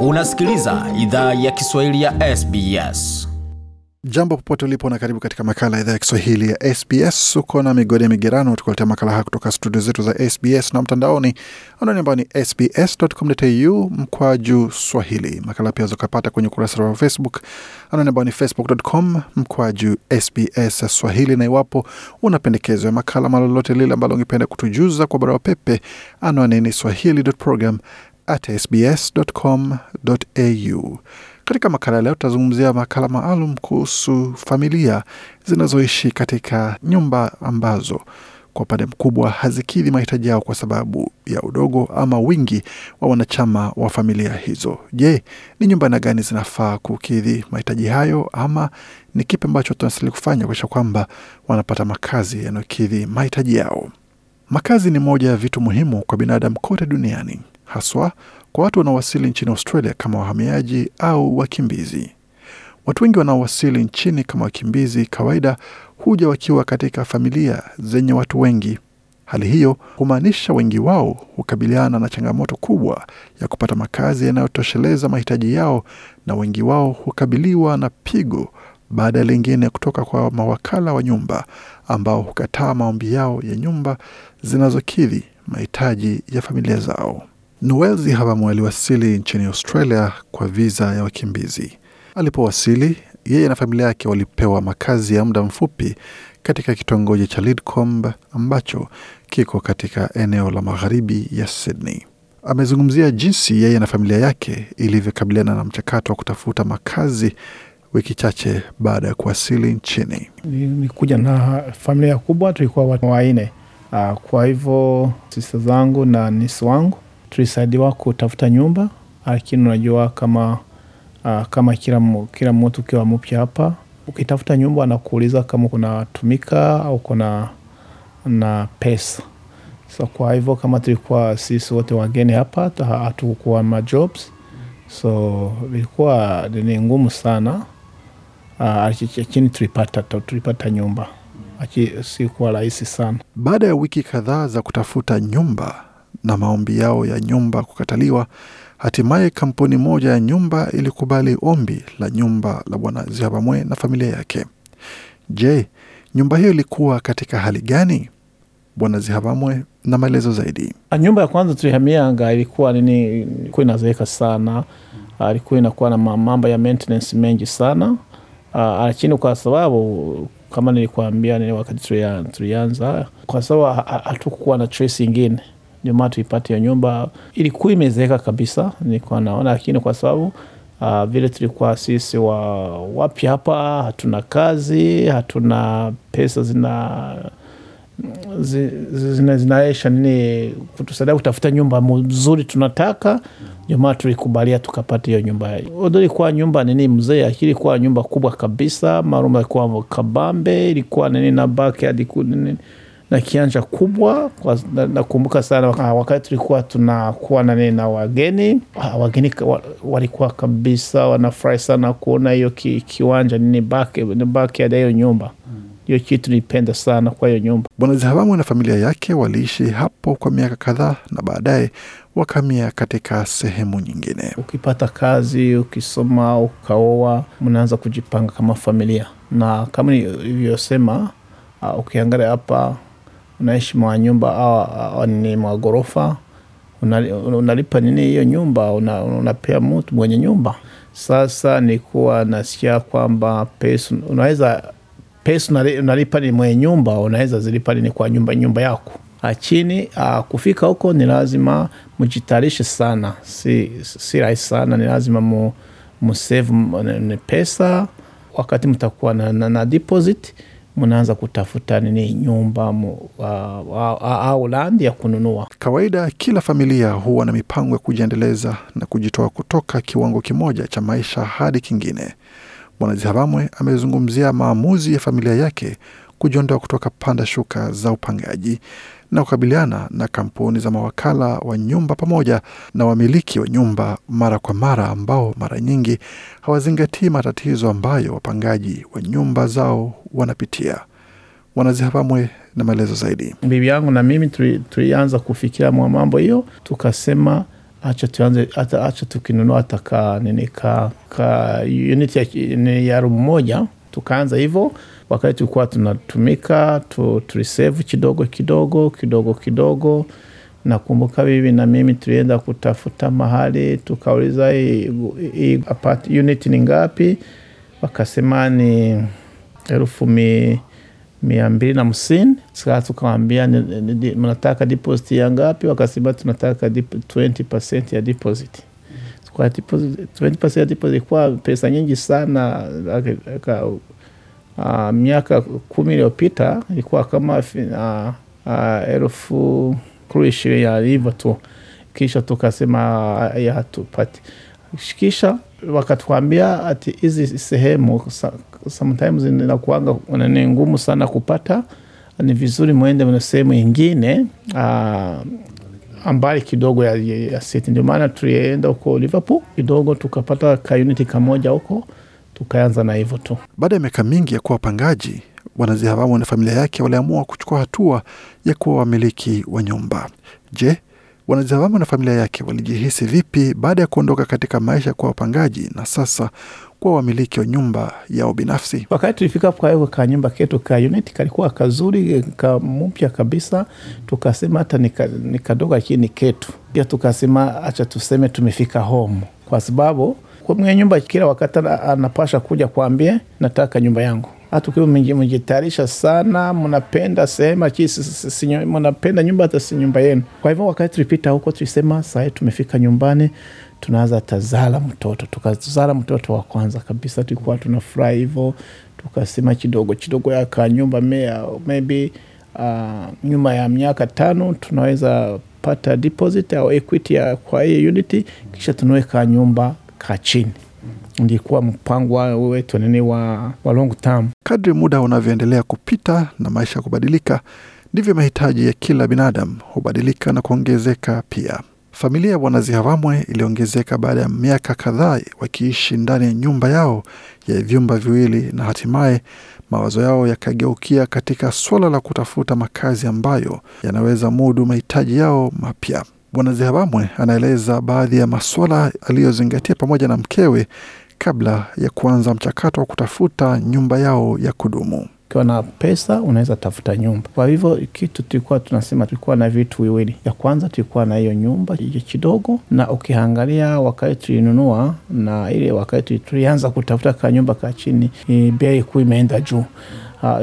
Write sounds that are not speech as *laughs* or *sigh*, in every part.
Unasikiliza idhaa ya Kiswahili ya SBS. Jambo popote ulipo na karibu katika makala ya idhaa ya Kiswahili ya SBS. Uko na migodi ya migerano, tukuletea makala haya kutoka studio zetu za SBS na mtandaoni anwani ambao ni sbs.com.au mkwaju swahili. Makala pia zokapata kwenye ukurasa wa Facebook anwani ambao ni facebook.com mkwaju SBS swahili, na iwapo una pendekezo ya makala malolote lile ambalo ungependa kutujuza kwa barua pepe, anwani ni swahili.program at sbs.com.au. Katika makala leo tutazungumzia makala maalum kuhusu familia zinazoishi katika nyumba ambazo kwa upande mkubwa hazikidhi mahitaji yao kwa sababu ya udogo ama wingi wa wanachama wa familia hizo. Je, ni nyumba na gani zinafaa kukidhi mahitaji hayo, ama ni kipi ambacho tunastahili kufanya kuakisha kwamba wanapata makazi yanayokidhi mahitaji yao? Makazi ni moja ya vitu muhimu kwa binadamu kote duniani, haswa kwa watu wanaowasili nchini Australia kama wahamiaji au wakimbizi. Watu wengi wanaowasili nchini kama wakimbizi kawaida huja wakiwa katika familia zenye watu wengi. Hali hiyo humaanisha wengi wao hukabiliana na changamoto kubwa ya kupata makazi yanayotosheleza mahitaji yao, na wengi wao hukabiliwa na pigo baada ya lingine kutoka kwa mawakala wa nyumba ambao hukataa maombi yao ya nyumba zinazokidhi mahitaji ya familia zao. Noel Zihabamu aliwasili nchini Australia kwa viza ya wakimbizi. Alipowasili, yeye na familia yake walipewa makazi ya muda mfupi katika kitongoji cha Lidcombe ambacho kiko katika eneo la magharibi ya Sydney. Amezungumzia jinsi yeye na familia yake ilivyokabiliana na mchakato wa kutafuta makazi wiki chache baada ya kuwasili nchini. Nilikuja na familia kubwa, tulikuwa watu wanne. Uh, kwa hivyo sista zangu na nisi wangu tulisaidiwa kutafuta nyumba, lakini unajua kama uh, kama kila, kila mtu ukiwa mpya hapa, ukitafuta nyumba anakuuliza kama kuna tumika au kuna na pesa. So kwa hivyo kama tulikuwa sisi wote wageni hapa, hatukuwa ma jobs, so ilikuwa ni ngumu sana lakini uh, tulipata, tulipata nyumba sikuwa rahisi sana. Baada ya wiki kadhaa za kutafuta nyumba na maombi yao ya nyumba kukataliwa, hatimaye kampuni moja ya nyumba ilikubali ombi la nyumba la Bwana Zihabamwe na familia yake. Je, nyumba hiyo ilikuwa katika hali gani? Bwana Zihabamwe na maelezo zaidi. Nyumba ya kwanza tulihamianga ilikuwa nini, ilikuwa inazeeka sana, ilikuwa inakuwa na mambo ya maintenance mengi sana lakini uh, kwa sababu kama nilikuambia ni wakati tulianza, kwa sababu hatukuwa na choice ingine, ndio maana tuipate hiyo nyumba. Ilikuwa imezeeka kabisa, nilikuwa naona, lakini kwa sababu uh, vile tulikuwa sisi wa wapya hapa, hatuna kazi, hatuna pesa zina zina, zinaisha nini kutusaidia kutafuta nyumba mzuri tunataka, maana tulikubalia tukapata hiyo nyumba. Ilikuwa nyumba nini mzee, lakini ilikuwa nyumba kubwa kabisa, marumba ilikuwa kabambe, ilikuwa nini na backyard nini na kianja kubwa. Nakumbuka sana wakati tulikuwa tunakuwa nani na wageni, wageni walikuwa kabisa wanafurahi sana kuona hiyo ki, kiwanja nini baki ya hiyo nyumba hiyo kitu nipenda sana kwa hiyo nyumba. Bwana Zihabamwe na familia yake waliishi hapo kwa miaka kadhaa na baadaye wakamia katika sehemu nyingine. Ukipata kazi, ukisoma, ukaoa, mnaanza kujipanga kama familia, na kama ilivyosema, uh, ukiangalia hapa unaishi mwa nyumba au ni mwa ghorofa, unalipa nini hiyo nyumba, unapea mtu mwenye nyumba. Sasa nikuwa nasikia kwamba pesa unaweza pesa unalipa ni mwenye nyumba, unaweza zilipa nini kwa nyumba nyumba yako, lakini uh, kufika huko ni lazima mjitayarishe sana, si, si rahisi sana. Ni lazima mu, musave pesa. Wakati mtakuwa na, na, na deposit mnaanza kutafuta nini nyumba au landi ya kununua. Kawaida kila familia huwa na mipango ya kujiendeleza na kujitoa kutoka kiwango kimoja cha maisha hadi kingine. Bwana Zihabamwe amezungumzia maamuzi ya familia yake kujiondoa kutoka panda shuka za upangaji na kukabiliana na kampuni za mawakala wa nyumba pamoja na wamiliki wa nyumba mara kwa mara ambao mara nyingi hawazingatii matatizo ambayo wapangaji wa nyumba zao wanapitia. Wanazihabamwe na maelezo zaidi. Bibi yangu na mimi tulianza kufikiria mwa mambo hiyo, tukasema acha tuanze, acha tukinunua hata nini ka, ka unit ya, room moja, tukaanza hivyo wakati tulikuwa tunatumika tu, tulisevu kidogo kidogo kidogo kidogo. Nakumbuka bibi na mimi tulienda kutafuta mahali tukauliza hii apart unit ni ngapi, wakasema ni elfu mi, mia mbili na hamsini. Sasa tukawambia mnataka deposit ya ngapi? Wakasema tunataka 20% ya deposit. Kwa deposit 20% ya deposit ilikuwa pesa nyingi sana. Ah, miaka kumi iliyopita ilikuwa kama uh, uh, elfu kuru ishirini hivyo tu, kisha tukasema ya hatupati, kisha wakatuambia ati hizi sehemu sometimes inakuanga ni ngumu sana kupata, ni vizuri mwende na sehemu ingine uh, ambali kidogo ya, ya city. Ndio maana tulienda huko Liverpool kidogo tukapata kauniti kamoja huko, tukaanza na hivyo tu. Baada ya miaka mingi ya kuwa wapangaji, Bwana Zihabamu na familia yake waliamua kuchukua hatua ya kuwa wamiliki wa nyumba. Je, Bwana Zihabamu na familia yake walijihisi vipi baada ya kuondoka katika maisha ya kuwa wapangaji na sasa kuwa wamiliki wa nyumba yao binafsi? Wakati tulifika kwa hiyo ka nyumba ketu ka unit kalikuwa kazuri ka mpya kabisa, tukasema hata nikadogo ka- lakini ni ketu. Pia tukasema acha tuseme tumefika home, kwa sababu mwenye nyumba kila wakati ana- anapasha kuja kuambia nataka nyumba yangu. Hata mmeji- sana, mnapenda sehemu mnapenda nyumba hata si nyumba yenu. Kwa hivyo wakati tulipita huko tulisema sahii tumefika nyumbani tunaanza tazala mtoto, tukazala mtoto wa kwanza kabisa, tulikuwa tunafurahi hivyo, tukasema kidogo kidogo yaka nyumba mea, maybe uh, nyuma ya miaka tano tunaweza pata deposit au equity ya kwa hii unity, kisha tunaweka nyumba ka chini. Ndikuwa mpango wetu nini wa, wa long term. Kadri muda unavyoendelea kupita na maisha kubadilika, ndivyo mahitaji ya kila binadamu hubadilika na kuongezeka pia. Familia ya Bwana Zihavamwe iliongezeka baada ya miaka kadhaa wakiishi ndani ya nyumba yao ya vyumba viwili, na hatimaye mawazo yao yakageukia katika suala la kutafuta makazi ambayo yanaweza mudu mahitaji yao mapya. Bwana Zihabamwe anaeleza baadhi ya masuala aliyozingatia pamoja na mkewe kabla ya kuanza mchakato wa kutafuta nyumba yao ya kudumu. Ukiwa na pesa unaweza tafuta nyumba. Kwa hivyo kitu tulikuwa tunasema, tulikuwa na vitu viwili. Ya kwanza tulikuwa na hiyo nyumba kidogo, na ukiangalia wakati tulinunua na ile wakati tulianza kutafuta ka nyumba ka chini, eh, bei kuu imeenda juu.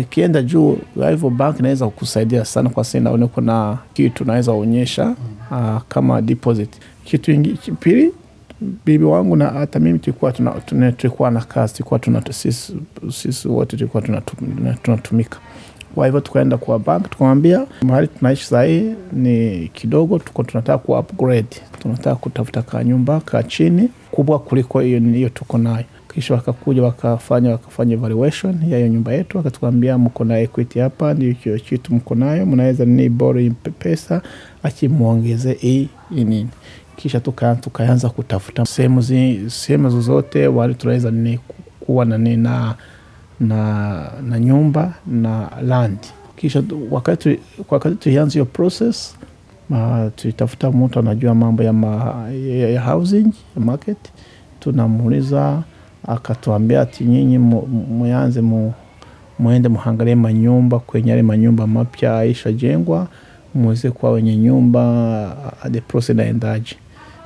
Ikienda juu, hivyo bank inaweza kukusaidia sana, kwa sababu inaona kuna kitu unaweza onyesha uh, kama deposit. Kitu ingi, pili bibi wangu na hata mimi tulikuwa tuna, tuna, tulikuwa na kazi tulikuwa tuna, sisi, wote tulikuwa tunatumika tuna, tuna kwa hivyo tukaenda kwa bank tukamwambia mahali tunaishi sahii ni kidogo, tuko tunataka ku upgrade, tunataka kutafuta ka nyumba ka chini kubwa kuliko hiyo tuko nayo. Kisha wakakuja wakafanya wakafanya evaluation ya hiyo nyumba yetu, wakatuambia mko na equity hapa, ndio hiyo kitu mko nayo, mnaweza ni borrow pesa achimuongeze hii nini. Kisha tukaanza tuka kutafuta sehemu sehemu zozote wali tunaweza ni kuwa na, na, na, na nyumba na land. Kisha wakati wakati tulianza hiyo process uh, tulitafuta mtu anajua mambo ya, ma, ya housing ya market, tunamuuliza akatuambia ati nyinyi muanze mu, muende muhangalie manyumba kwenye yale manyumba mapya aishajengwa muweze kuwa wenye nyumba the process inaendaje.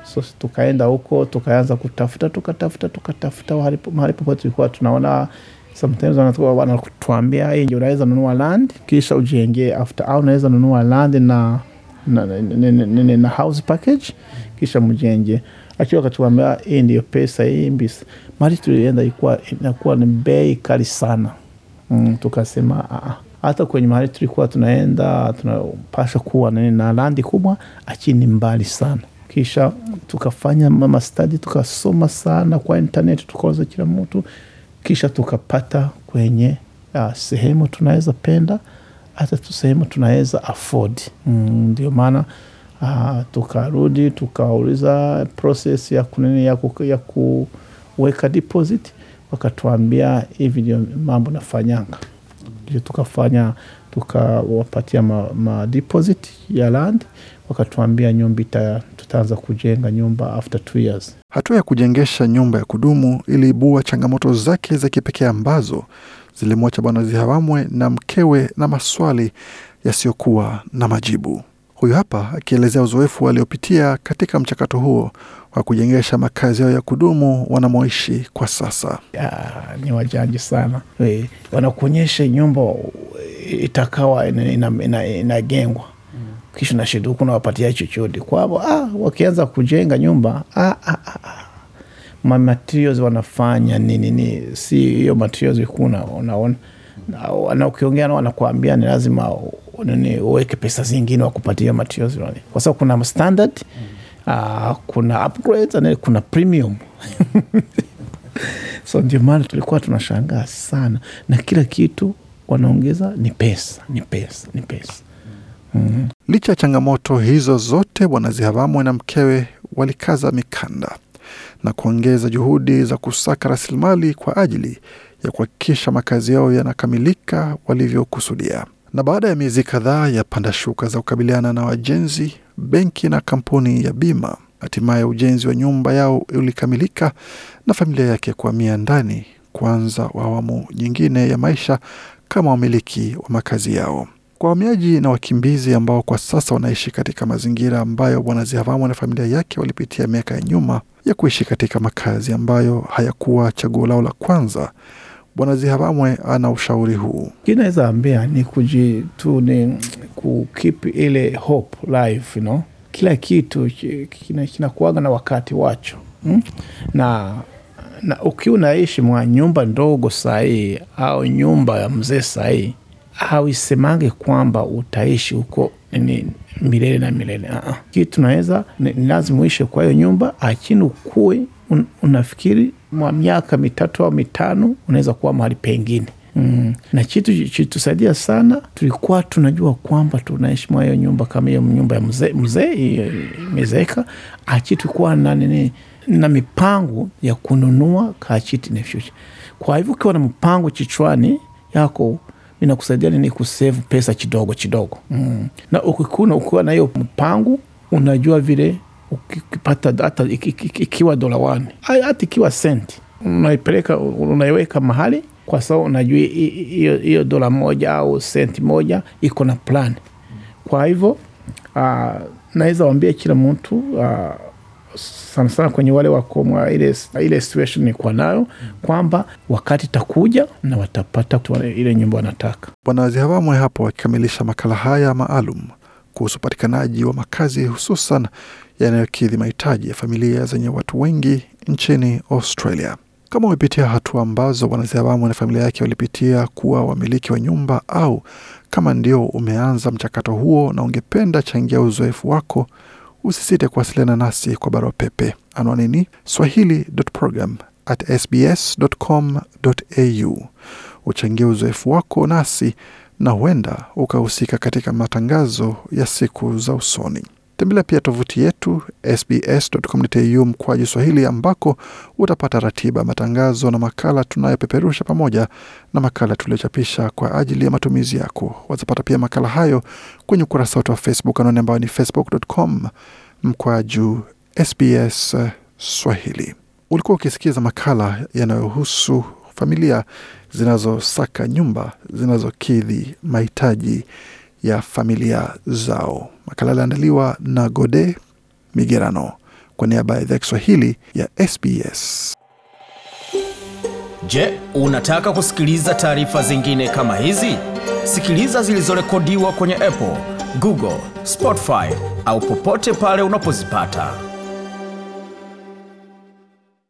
So tukaenda huko tukaanza kutafuta tukatafuta tukatafuta mahali popote tulikuwa tunaona sometimes wanatuambia hii unaweza nunua land kisha ujengee after, au unaweza nunua land na na, na, na, na, na house package kisha mjenge. Akiwa akatuambia hii ndio pesa hii mbisa. Mahali tulienda ilikuwa inakuwa ni bei kali sana. Mm, tukasema aa hata kwenye mahali tulikuwa tunaenda tunapasha kuwa na landi kubwa, achini mbali sana. Kisha tukafanya mama tukasoma sana kwa internet, tukaoza kila mtu, kisha tukapata kwenye uh, sehemu tunaweza penda hata tu sehemu tunaweza afford. Mm, ndio maana uh, tukarudi tukauliza process ya kunini ya, ku, ya kuweka deposit, wakatuambia hivi ndio mambo nafanyanga. Ndio tukafanya tukawapatia ma, ma deposit ya land. Wakatuambia nyumba tutaanza kujenga nyumba after two years. Hatua ya kujengesha nyumba ya kudumu iliibua changamoto zake za kipekee ambazo zilimwacha Bwana Zihawamwe na mkewe na maswali yasiyokuwa na majibu. Huyu hapa akielezea uzoefu aliopitia katika mchakato huo wa kujengesha makazi yao ya kudumu wanamoishi kwa sasa. ya, ni wajanji sana wanakuonyesha nyumba itakawa inajengwa ina, ina, inajengwa. kisha nashiduka unawapatia chochote kwavo ah, wakianza kujenga nyumba ah, ah, ah, ah. ma materials wanafanya nini ni si hiyo materials kuna unaona na, na ukiongea nao wanakuambia ni lazima nini uweke pesa zingine wakupatia materials kwa sababu kuna standard uh, kuna upgrades and kuna premium. *laughs* So ndio maana tulikuwa tunashangaa sana. Na kila kitu wanaongeza ni pesa ni pesa ni pesa. Mm. Licha ya changamoto hizo zote, Bwana zihavamwe na mkewe walikaza mikanda na kuongeza juhudi za kusaka rasilimali kwa ajili ya kuhakikisha makazi yao yanakamilika walivyokusudia. Na baada ya miezi kadhaa ya panda shuka za kukabiliana na wajenzi, benki na kampuni ya bima, hatimaye ujenzi wa nyumba yao ulikamilika na familia yake kuhamia ndani kuanza awamu nyingine ya maisha kama wamiliki wa makazi yao. Kwa wahamiaji na wakimbizi ambao kwa sasa wanaishi katika mazingira ambayo Bwana Zihavamwe na familia yake walipitia miaka ya nyuma ya kuishi katika makazi ambayo hayakuwa chaguo lao la kwanza, Bwana Zihavamwe ana ushauri huu. kinaweza ambia ni kuji tu ni kukip ile hope life you know? kila kitu kinakuaga na wakati wacho hmm? na na ukiwa unaishi mwa nyumba ndogo sahii au nyumba ya mzee sahii hauisemange kwamba utaishi huko ni milele na milele uh-uh. kitu naweza ni lazima uishe kwa hiyo nyumba lakini ukuwe un, unafikiri mwa miaka mitatu au mitano unaweza kuwa mahali pengine Mm. na kitu chitusaidia sana tulikuwa tunajua kwamba tunaheshima hiyo nyumba kama hiyo nyumba ya mzee mzee imezeeka achi tulikuwa na nini na mipango ya kununua kachiti future kwa hivyo ukiwa na mpango chichwani yako inakusaidia nini kusevu pesa kidogo kidogo mm. na ukikuna ukiwa na hiyo mpango unajua vile ukipata hata iki- iki- ikiwa dola hata ikiwa senti unaipeleka unaiweka mahali kwa sababu unajua hi- hi- hiyo dola moja au senti moja iko na plan. Kwa hivyo uh, naweza wambia kila mtu uh, sana sana kwenye wale wako mwa ile, ile situation nikuwa nayo kwamba wakati takuja na watapata ile nyumba wanataka. Bwana Zihavamwe hapo akikamilisha makala haya maalum kuhusu upatikanaji wa makazi hususan yanayokidhi mahitaji ya familia zenye watu wengi nchini Australia. Kama umepitia hatua ambazo Bwana na familia yake walipitia kuwa wamiliki wa nyumba, au kama ndio umeanza mchakato huo na ungependa changia uzoefu wako, usisite kuwasiliana nasi kwa barua pepe. Anwani ni swahili.program@sbs.com.au. Uchangie uzoefu wako nasi na huenda ukahusika katika matangazo ya siku za usoni. Tembelea pia tovuti yetu sbs.com.au mkwaju Swahili, ambako utapata ratiba, matangazo na makala tunayopeperusha pamoja na makala tuliyochapisha kwa ajili ya matumizi yako. Wazapata pia makala hayo kwenye ukurasa wetu wa Facebook, anwani ambayo ni facebook.com mkwaju SBS Swahili. Ulikuwa ukisikiza makala yanayohusu familia zinazosaka nyumba zinazokidhi mahitaji ya familia zao. Makala aliandaliwa na Gode Migerano kwa niaba ya idhaa Kiswahili ya SBS. Je, unataka kusikiliza taarifa zingine kama hizi? Sikiliza zilizorekodiwa kwenye Apple, Google, Spotify au popote pale unapozipata.